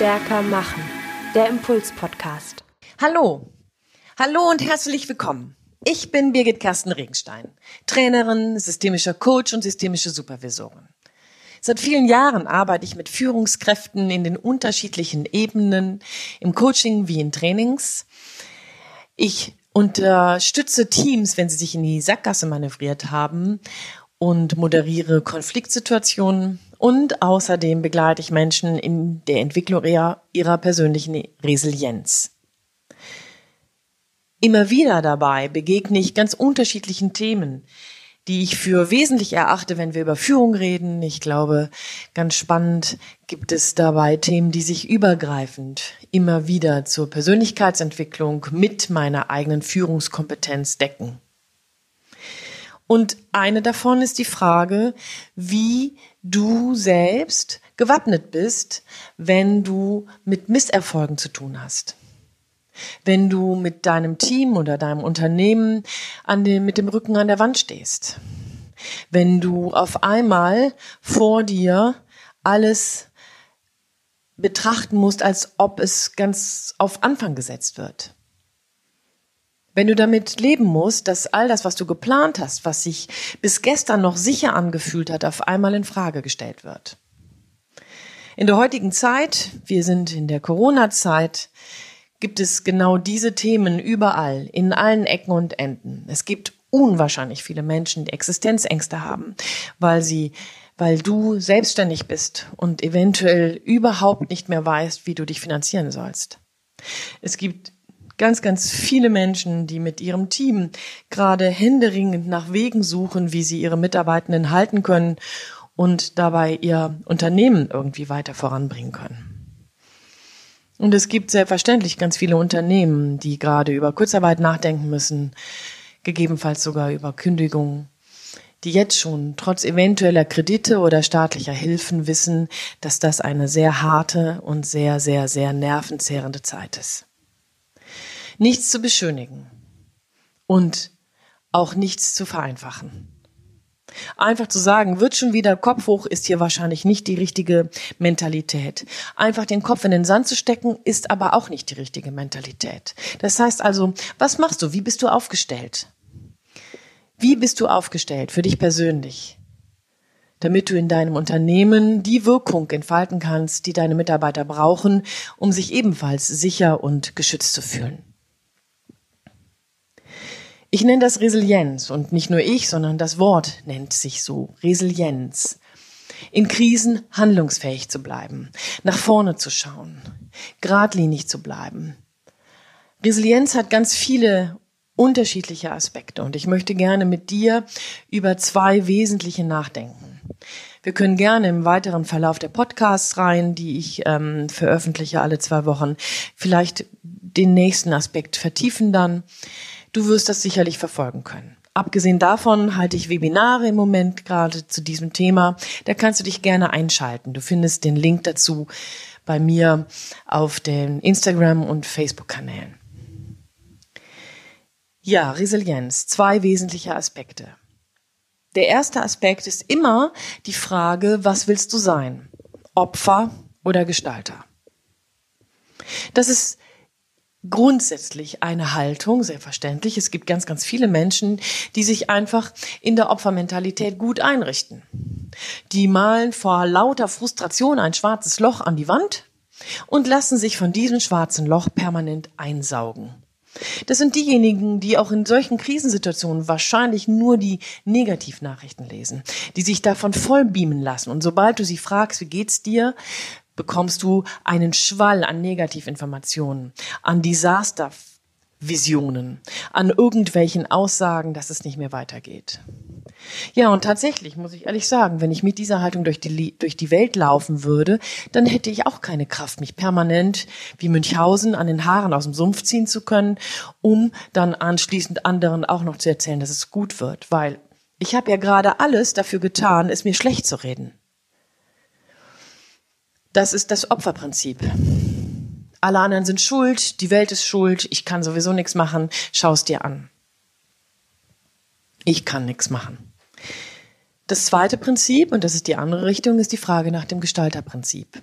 stärker machen. Der Impuls-Podcast. Hallo. Hallo und herzlich willkommen. Ich bin Birgit Kersten Regenstein, Trainerin, systemischer Coach und systemische Supervisorin. Seit vielen Jahren arbeite ich mit Führungskräften in den unterschiedlichen Ebenen, im Coaching wie in Trainings. Ich unterstütze Teams, wenn sie sich in die Sackgasse manövriert haben und moderiere Konfliktsituationen und außerdem begleite ich Menschen in der Entwicklung ihrer, ihrer persönlichen Resilienz. Immer wieder dabei begegne ich ganz unterschiedlichen Themen, die ich für wesentlich erachte, wenn wir über Führung reden. Ich glaube, ganz spannend gibt es dabei Themen, die sich übergreifend immer wieder zur Persönlichkeitsentwicklung mit meiner eigenen Führungskompetenz decken. Und eine davon ist die Frage, wie du selbst gewappnet bist, wenn du mit Misserfolgen zu tun hast. Wenn du mit deinem Team oder deinem Unternehmen an dem, mit dem Rücken an der Wand stehst. Wenn du auf einmal vor dir alles betrachten musst, als ob es ganz auf Anfang gesetzt wird. Wenn du damit leben musst, dass all das, was du geplant hast, was sich bis gestern noch sicher angefühlt hat, auf einmal in Frage gestellt wird. In der heutigen Zeit, wir sind in der Corona-Zeit, gibt es genau diese Themen überall, in allen Ecken und Enden. Es gibt unwahrscheinlich viele Menschen, die Existenzängste haben, weil sie weil du selbstständig bist und eventuell überhaupt nicht mehr weißt, wie du dich finanzieren sollst. Es gibt ganz, ganz viele Menschen, die mit ihrem Team gerade händeringend nach Wegen suchen, wie sie ihre Mitarbeitenden halten können und dabei ihr Unternehmen irgendwie weiter voranbringen können. Und es gibt selbstverständlich ganz viele Unternehmen, die gerade über Kurzarbeit nachdenken müssen, gegebenenfalls sogar über Kündigungen, die jetzt schon trotz eventueller Kredite oder staatlicher Hilfen wissen, dass das eine sehr harte und sehr, sehr, sehr nervenzehrende Zeit ist nichts zu beschönigen und auch nichts zu vereinfachen. Einfach zu sagen, wird schon wieder Kopf hoch, ist hier wahrscheinlich nicht die richtige Mentalität. Einfach den Kopf in den Sand zu stecken, ist aber auch nicht die richtige Mentalität. Das heißt also, was machst du? Wie bist du aufgestellt? Wie bist du aufgestellt für dich persönlich? Damit du in deinem Unternehmen die Wirkung entfalten kannst, die deine Mitarbeiter brauchen, um sich ebenfalls sicher und geschützt zu fühlen. Ich nenne das Resilienz und nicht nur ich, sondern das Wort nennt sich so, Resilienz. In Krisen handlungsfähig zu bleiben, nach vorne zu schauen, geradlinig zu bleiben. Resilienz hat ganz viele unterschiedliche Aspekte und ich möchte gerne mit dir über zwei wesentliche nachdenken. Wir können gerne im weiteren Verlauf der Podcasts rein, die ich ähm, veröffentliche alle zwei Wochen, vielleicht den nächsten Aspekt vertiefen dann. Du wirst das sicherlich verfolgen können. Abgesehen davon halte ich Webinare im Moment gerade zu diesem Thema. Da kannst du dich gerne einschalten. Du findest den Link dazu bei mir auf den Instagram- und Facebook-Kanälen. Ja, Resilienz. Zwei wesentliche Aspekte. Der erste Aspekt ist immer die Frage, was willst du sein? Opfer oder Gestalter? Das ist grundsätzlich eine Haltung, selbstverständlich. Es gibt ganz, ganz viele Menschen, die sich einfach in der Opfermentalität gut einrichten. Die malen vor lauter Frustration ein schwarzes Loch an die Wand und lassen sich von diesem schwarzen Loch permanent einsaugen. Das sind diejenigen, die auch in solchen Krisensituationen wahrscheinlich nur die Negativnachrichten lesen, die sich davon voll beamen lassen. Und sobald du sie fragst, wie geht's dir, bekommst du einen Schwall an Negativinformationen, an Desastervisionen, an irgendwelchen Aussagen, dass es nicht mehr weitergeht. Ja, und tatsächlich muss ich ehrlich sagen, wenn ich mit dieser Haltung durch die, durch die Welt laufen würde, dann hätte ich auch keine Kraft, mich permanent wie Münchhausen an den Haaren aus dem Sumpf ziehen zu können, um dann anschließend anderen auch noch zu erzählen, dass es gut wird, weil ich habe ja gerade alles dafür getan, es mir schlecht zu reden. Das ist das Opferprinzip. Alle anderen sind schuld, die Welt ist schuld, ich kann sowieso nichts machen, schau es dir an. Ich kann nichts machen. Das zweite Prinzip, und das ist die andere Richtung, ist die Frage nach dem Gestalterprinzip.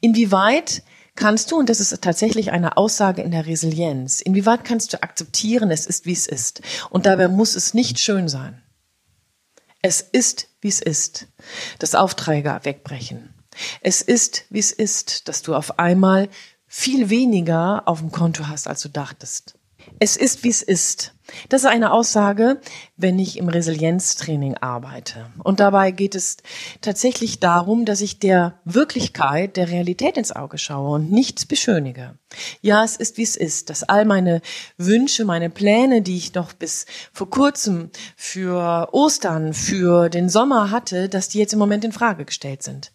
Inwieweit kannst du, und das ist tatsächlich eine Aussage in der Resilienz, inwieweit kannst du akzeptieren, es ist, wie es ist. Und dabei muss es nicht schön sein. Es ist, wie es ist. Das Aufträger wegbrechen. Es ist, wie es ist, dass du auf einmal viel weniger auf dem Konto hast, als du dachtest. Es ist, wie es ist. Das ist eine Aussage, wenn ich im Resilienztraining arbeite. Und dabei geht es tatsächlich darum, dass ich der Wirklichkeit, der Realität ins Auge schaue und nichts beschönige. Ja, es ist, wie es ist, dass all meine Wünsche, meine Pläne, die ich noch bis vor kurzem für Ostern, für den Sommer hatte, dass die jetzt im Moment in Frage gestellt sind.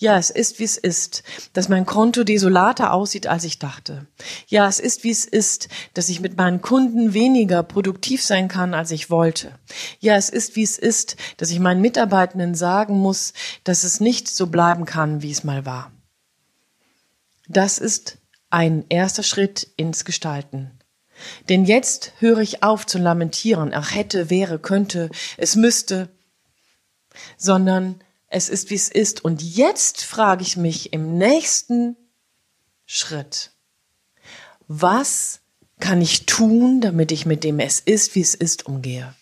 Ja, es ist, wie es ist, dass mein Konto desolater aussieht, als ich dachte. Ja, es ist, wie es ist, dass ich mit meinen Kunden weniger produktiv sein kann, als ich wollte. Ja, es ist, wie es ist, dass ich meinen Mitarbeitenden sagen muss, dass es nicht so bleiben kann, wie es mal war. Das ist ein erster Schritt ins Gestalten. Denn jetzt höre ich auf zu lamentieren, ach hätte, wäre, könnte, es müsste, sondern es ist, wie es ist. Und jetzt frage ich mich im nächsten Schritt, was kann ich tun, damit ich mit dem Es ist, wie es ist, umgehe?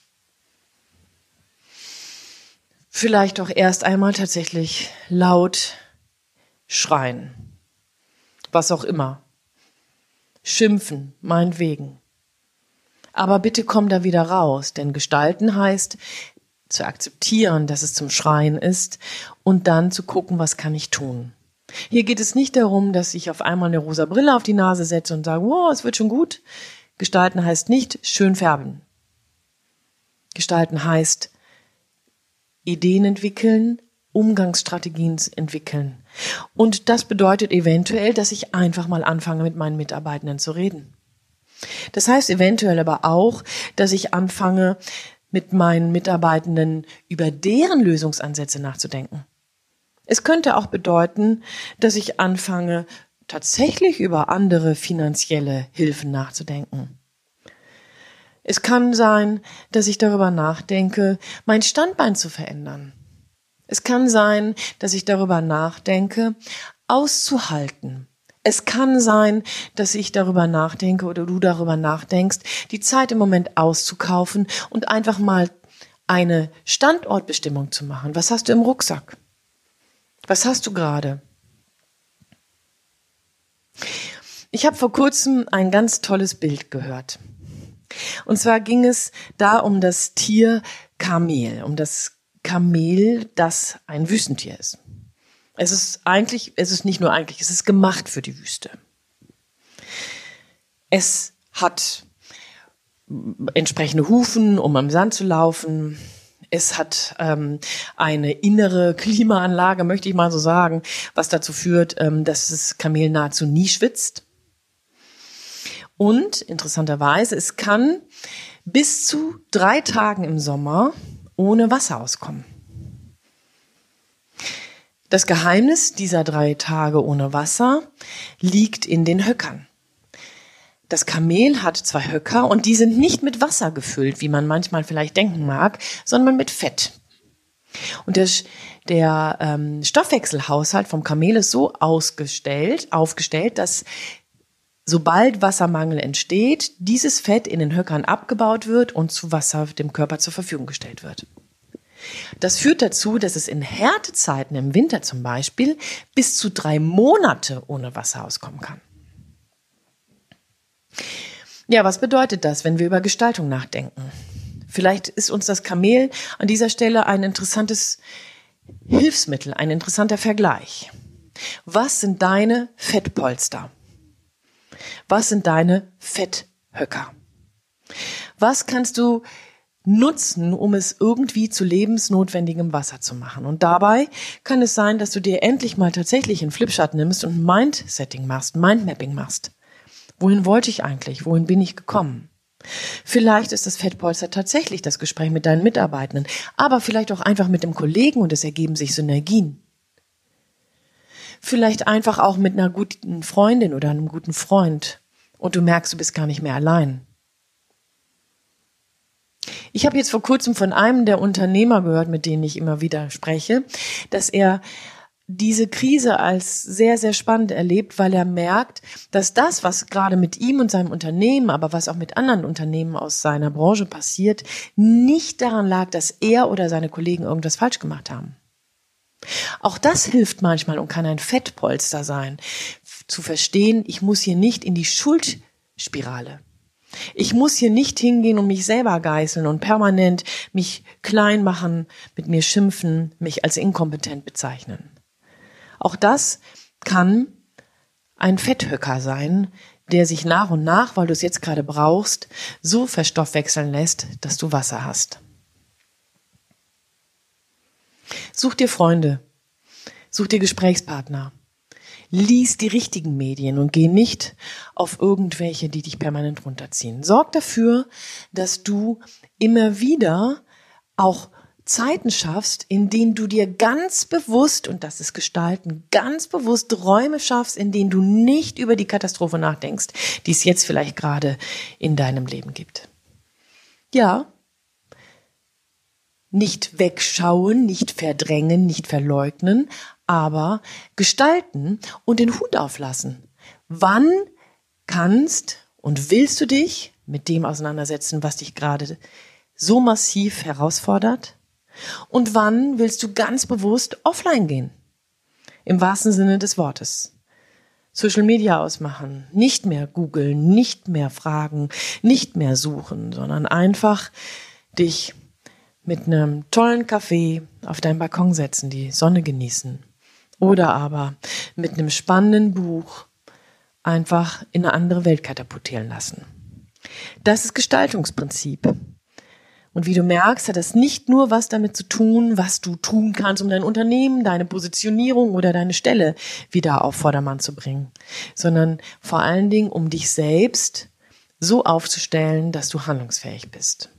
Vielleicht auch erst einmal tatsächlich laut schreien. Was auch immer. Schimpfen, meinetwegen. Aber bitte komm da wieder raus, denn gestalten heißt, zu akzeptieren, dass es zum Schreien ist und dann zu gucken, was kann ich tun. Hier geht es nicht darum, dass ich auf einmal eine rosa Brille auf die Nase setze und sage, wow, es wird schon gut. Gestalten heißt nicht schön färben. Gestalten heißt Ideen entwickeln, Umgangsstrategien entwickeln. Und das bedeutet eventuell, dass ich einfach mal anfange, mit meinen Mitarbeitenden zu reden. Das heißt eventuell aber auch, dass ich anfange, mit meinen Mitarbeitenden über deren Lösungsansätze nachzudenken. Es könnte auch bedeuten, dass ich anfange, tatsächlich über andere finanzielle Hilfen nachzudenken. Es kann sein, dass ich darüber nachdenke, mein Standbein zu verändern. Es kann sein, dass ich darüber nachdenke, auszuhalten, es kann sein, dass ich darüber nachdenke oder du darüber nachdenkst, die Zeit im Moment auszukaufen und einfach mal eine Standortbestimmung zu machen. Was hast du im Rucksack? Was hast du gerade? Ich habe vor kurzem ein ganz tolles Bild gehört. Und zwar ging es da um das Tier Kamel, um das Kamel, das ein Wüstentier ist. Es ist eigentlich, es ist nicht nur eigentlich, es ist gemacht für die Wüste. Es hat entsprechende Hufen, um am Sand zu laufen. Es hat ähm, eine innere Klimaanlage, möchte ich mal so sagen, was dazu führt, ähm, dass das Kamel nahezu nie schwitzt. Und interessanterweise, es kann bis zu drei Tagen im Sommer ohne Wasser auskommen. Das Geheimnis dieser drei Tage ohne Wasser liegt in den Höckern. Das Kamel hat zwei Höcker und die sind nicht mit Wasser gefüllt, wie man manchmal vielleicht denken mag, sondern mit Fett. Und der, der ähm, Stoffwechselhaushalt vom Kamel ist so ausgestellt, aufgestellt, dass sobald Wassermangel entsteht, dieses Fett in den Höckern abgebaut wird und zu Wasser dem Körper zur Verfügung gestellt wird. Das führt dazu, dass es in Härtezeiten im Winter zum Beispiel bis zu drei Monate ohne Wasser auskommen kann. Ja, was bedeutet das, wenn wir über Gestaltung nachdenken? Vielleicht ist uns das Kamel an dieser Stelle ein interessantes Hilfsmittel, ein interessanter Vergleich. Was sind deine Fettpolster? Was sind deine Fetthöcker? Was kannst du nutzen, um es irgendwie zu lebensnotwendigem Wasser zu machen. Und dabei kann es sein, dass du dir endlich mal tatsächlich einen Flipchart nimmst und Mindsetting machst, Mindmapping machst. Wohin wollte ich eigentlich? Wohin bin ich gekommen? Vielleicht ist das Fettpolster tatsächlich das Gespräch mit deinen Mitarbeitenden, aber vielleicht auch einfach mit dem Kollegen und es ergeben sich Synergien. Vielleicht einfach auch mit einer guten Freundin oder einem guten Freund und du merkst, du bist gar nicht mehr allein. Ich habe jetzt vor kurzem von einem der Unternehmer gehört, mit denen ich immer wieder spreche, dass er diese Krise als sehr, sehr spannend erlebt, weil er merkt, dass das, was gerade mit ihm und seinem Unternehmen, aber was auch mit anderen Unternehmen aus seiner Branche passiert, nicht daran lag, dass er oder seine Kollegen irgendwas falsch gemacht haben. Auch das hilft manchmal und kann ein Fettpolster sein, zu verstehen, ich muss hier nicht in die Schuldspirale. Ich muss hier nicht hingehen und mich selber geißeln und permanent mich klein machen, mit mir schimpfen, mich als inkompetent bezeichnen. Auch das kann ein Fetthöcker sein, der sich nach und nach, weil du es jetzt gerade brauchst, so verstoffwechseln lässt, dass du Wasser hast. Such dir Freunde, such dir Gesprächspartner, lies die richtigen Medien und geh nicht auf irgendwelche, die dich permanent runterziehen. Sorg dafür, dass du immer wieder auch Zeiten schaffst, in denen du dir ganz bewusst, und das ist Gestalten, ganz bewusst Räume schaffst, in denen du nicht über die Katastrophe nachdenkst, die es jetzt vielleicht gerade in deinem Leben gibt. Ja, nicht wegschauen, nicht verdrängen, nicht verleugnen, aber gestalten und den Hut auflassen. Wann kannst und willst du dich mit dem auseinandersetzen, was dich gerade so massiv herausfordert? Und wann willst du ganz bewusst offline gehen? Im wahrsten Sinne des Wortes. Social Media ausmachen, nicht mehr googeln, nicht mehr fragen, nicht mehr suchen, sondern einfach dich mit einem tollen Kaffee auf deinen Balkon setzen, die Sonne genießen. Oder aber mit einem spannenden Buch einfach in eine andere Welt katapultieren lassen. Das ist Gestaltungsprinzip. Und wie du merkst, hat das nicht nur was damit zu tun, was du tun kannst, um dein Unternehmen, deine Positionierung oder deine Stelle wieder auf Vordermann zu bringen, sondern vor allen Dingen, um dich selbst so aufzustellen, dass du handlungsfähig bist.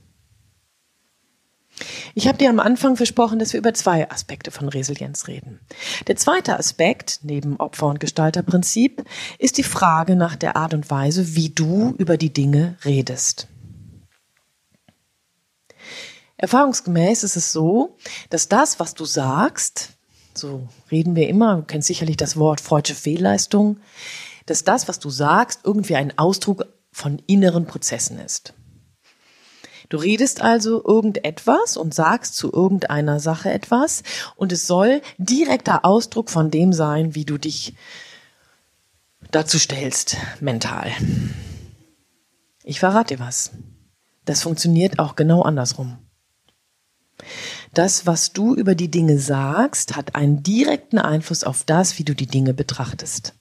Ich habe dir am Anfang versprochen, dass wir über zwei Aspekte von Resilienz reden. Der zweite Aspekt, neben Opfer- und Gestalterprinzip, ist die Frage nach der Art und Weise, wie du über die Dinge redest. Erfahrungsgemäß ist es so, dass das, was du sagst, so reden wir immer, du kennst sicherlich das Wort freudsche Fehlleistung, dass das, was du sagst, irgendwie ein Ausdruck von inneren Prozessen ist. Du redest also irgendetwas und sagst zu irgendeiner Sache etwas und es soll direkter Ausdruck von dem sein, wie du dich dazu stellst, mental. Ich verrate dir was. Das funktioniert auch genau andersrum. Das, was du über die Dinge sagst, hat einen direkten Einfluss auf das, wie du die Dinge betrachtest.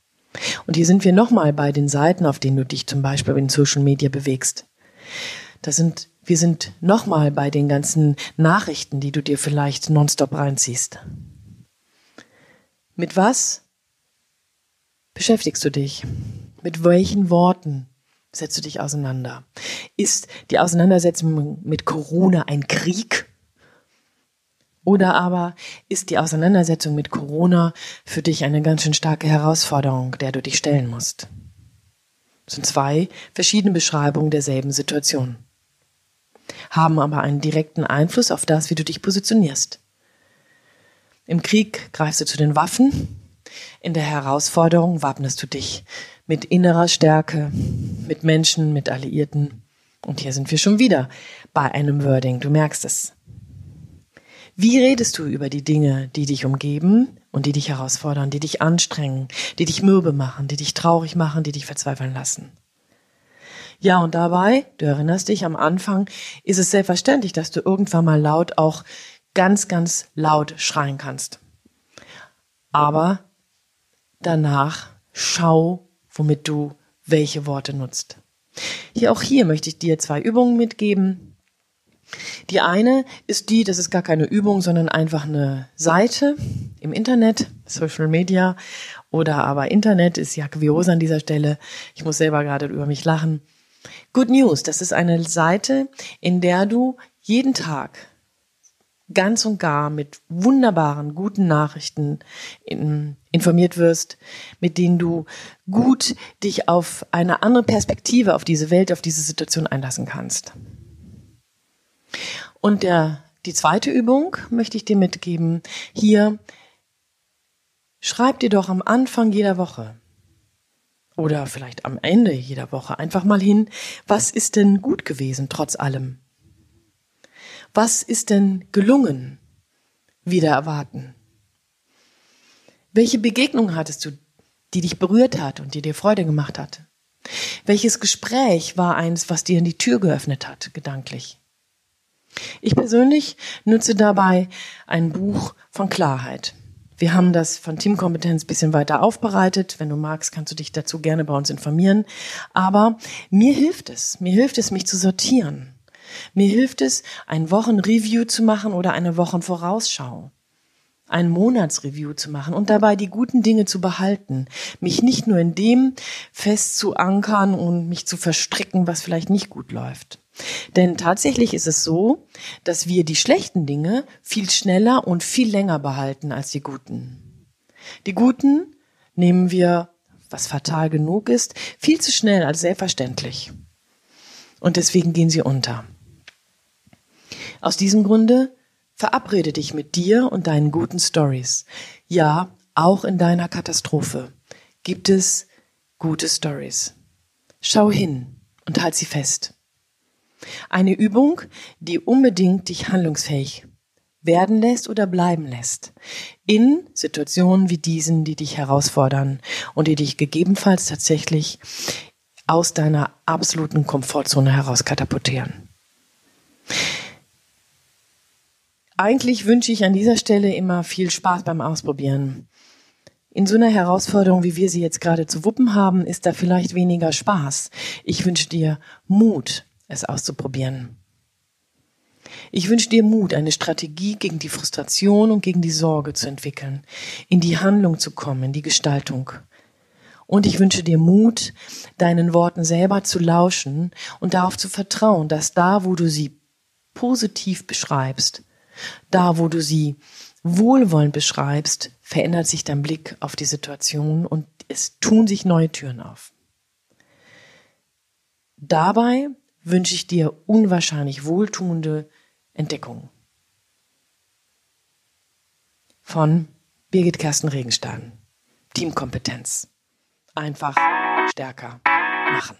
Und hier sind wir nochmal bei den Seiten, auf denen du dich zum Beispiel in Social Media bewegst. Das sind, wir sind nochmal bei den ganzen Nachrichten, die du dir vielleicht nonstop reinziehst. Mit was beschäftigst du dich? Mit welchen Worten setzt du dich auseinander? Ist die Auseinandersetzung mit Corona ein Krieg? Oder aber ist die Auseinandersetzung mit Corona für dich eine ganz schön starke Herausforderung, der du dich stellen musst? Das sind zwei verschiedene Beschreibungen derselben Situation, haben aber einen direkten Einfluss auf das, wie du dich positionierst. Im Krieg greifst du zu den Waffen, in der Herausforderung wappnest du dich mit innerer Stärke, mit Menschen, mit Alliierten. Und hier sind wir schon wieder bei einem Wording, du merkst es. Wie redest du über die Dinge, die dich umgeben und die dich herausfordern, die dich anstrengen, die dich mürbe machen, die dich traurig machen, die dich verzweifeln lassen? Ja, und dabei, du erinnerst dich, am Anfang ist es selbstverständlich, dass du irgendwann mal laut auch ganz, ganz laut schreien kannst. Aber danach schau, womit du welche Worte nutzt. Hier auch hier möchte ich dir zwei Übungen mitgeben, die eine ist die, das ist gar keine Übung, sondern einfach eine Seite im Internet, Social Media oder aber Internet ist ja kurios an dieser Stelle. Ich muss selber gerade über mich lachen. Good News, das ist eine Seite, in der du jeden Tag ganz und gar mit wunderbaren, guten Nachrichten in, informiert wirst, mit denen du gut dich auf eine andere Perspektive auf diese Welt, auf diese Situation einlassen kannst. Und der, die zweite Übung möchte ich dir mitgeben. Hier Schreib dir doch am Anfang jeder Woche oder vielleicht am Ende jeder Woche einfach mal hin, was ist denn gut gewesen trotz allem? Was ist denn gelungen? Wieder erwarten. Welche Begegnung hattest du, die dich berührt hat und die dir Freude gemacht hat? Welches Gespräch war eins, was dir in die Tür geöffnet hat, gedanklich? Ich persönlich nutze dabei ein Buch von Klarheit. Wir haben das von Teamkompetenz bisschen weiter aufbereitet. Wenn du magst, kannst du dich dazu gerne bei uns informieren. Aber mir hilft es. Mir hilft es, mich zu sortieren. Mir hilft es, ein Wochenreview zu machen oder eine Wochenvorausschau ein Monatsreview zu machen und dabei die guten Dinge zu behalten, mich nicht nur in dem fest zu ankern und mich zu verstricken, was vielleicht nicht gut läuft. Denn tatsächlich ist es so, dass wir die schlechten Dinge viel schneller und viel länger behalten als die guten. Die guten nehmen wir, was fatal genug ist, viel zu schnell als selbstverständlich. Und deswegen gehen sie unter. Aus diesem Grunde Verabrede dich mit dir und deinen guten Stories. Ja, auch in deiner Katastrophe gibt es gute Stories. Schau hin und halt sie fest. Eine Übung, die unbedingt dich handlungsfähig werden lässt oder bleiben lässt. In Situationen wie diesen, die dich herausfordern und die dich gegebenenfalls tatsächlich aus deiner absoluten Komfortzone heraus katapultieren. Eigentlich wünsche ich an dieser Stelle immer viel Spaß beim Ausprobieren. In so einer Herausforderung, wie wir sie jetzt gerade zu wuppen haben, ist da vielleicht weniger Spaß. Ich wünsche dir Mut, es auszuprobieren. Ich wünsche dir Mut, eine Strategie gegen die Frustration und gegen die Sorge zu entwickeln, in die Handlung zu kommen, in die Gestaltung. Und ich wünsche dir Mut, deinen Worten selber zu lauschen und darauf zu vertrauen, dass da, wo du sie positiv beschreibst, da, wo du sie wohlwollend beschreibst, verändert sich dein Blick auf die Situation und es tun sich neue Türen auf. Dabei wünsche ich dir unwahrscheinlich wohltuende Entdeckungen. Von Birgit Kersten Regenstein. Teamkompetenz. Einfach stärker machen.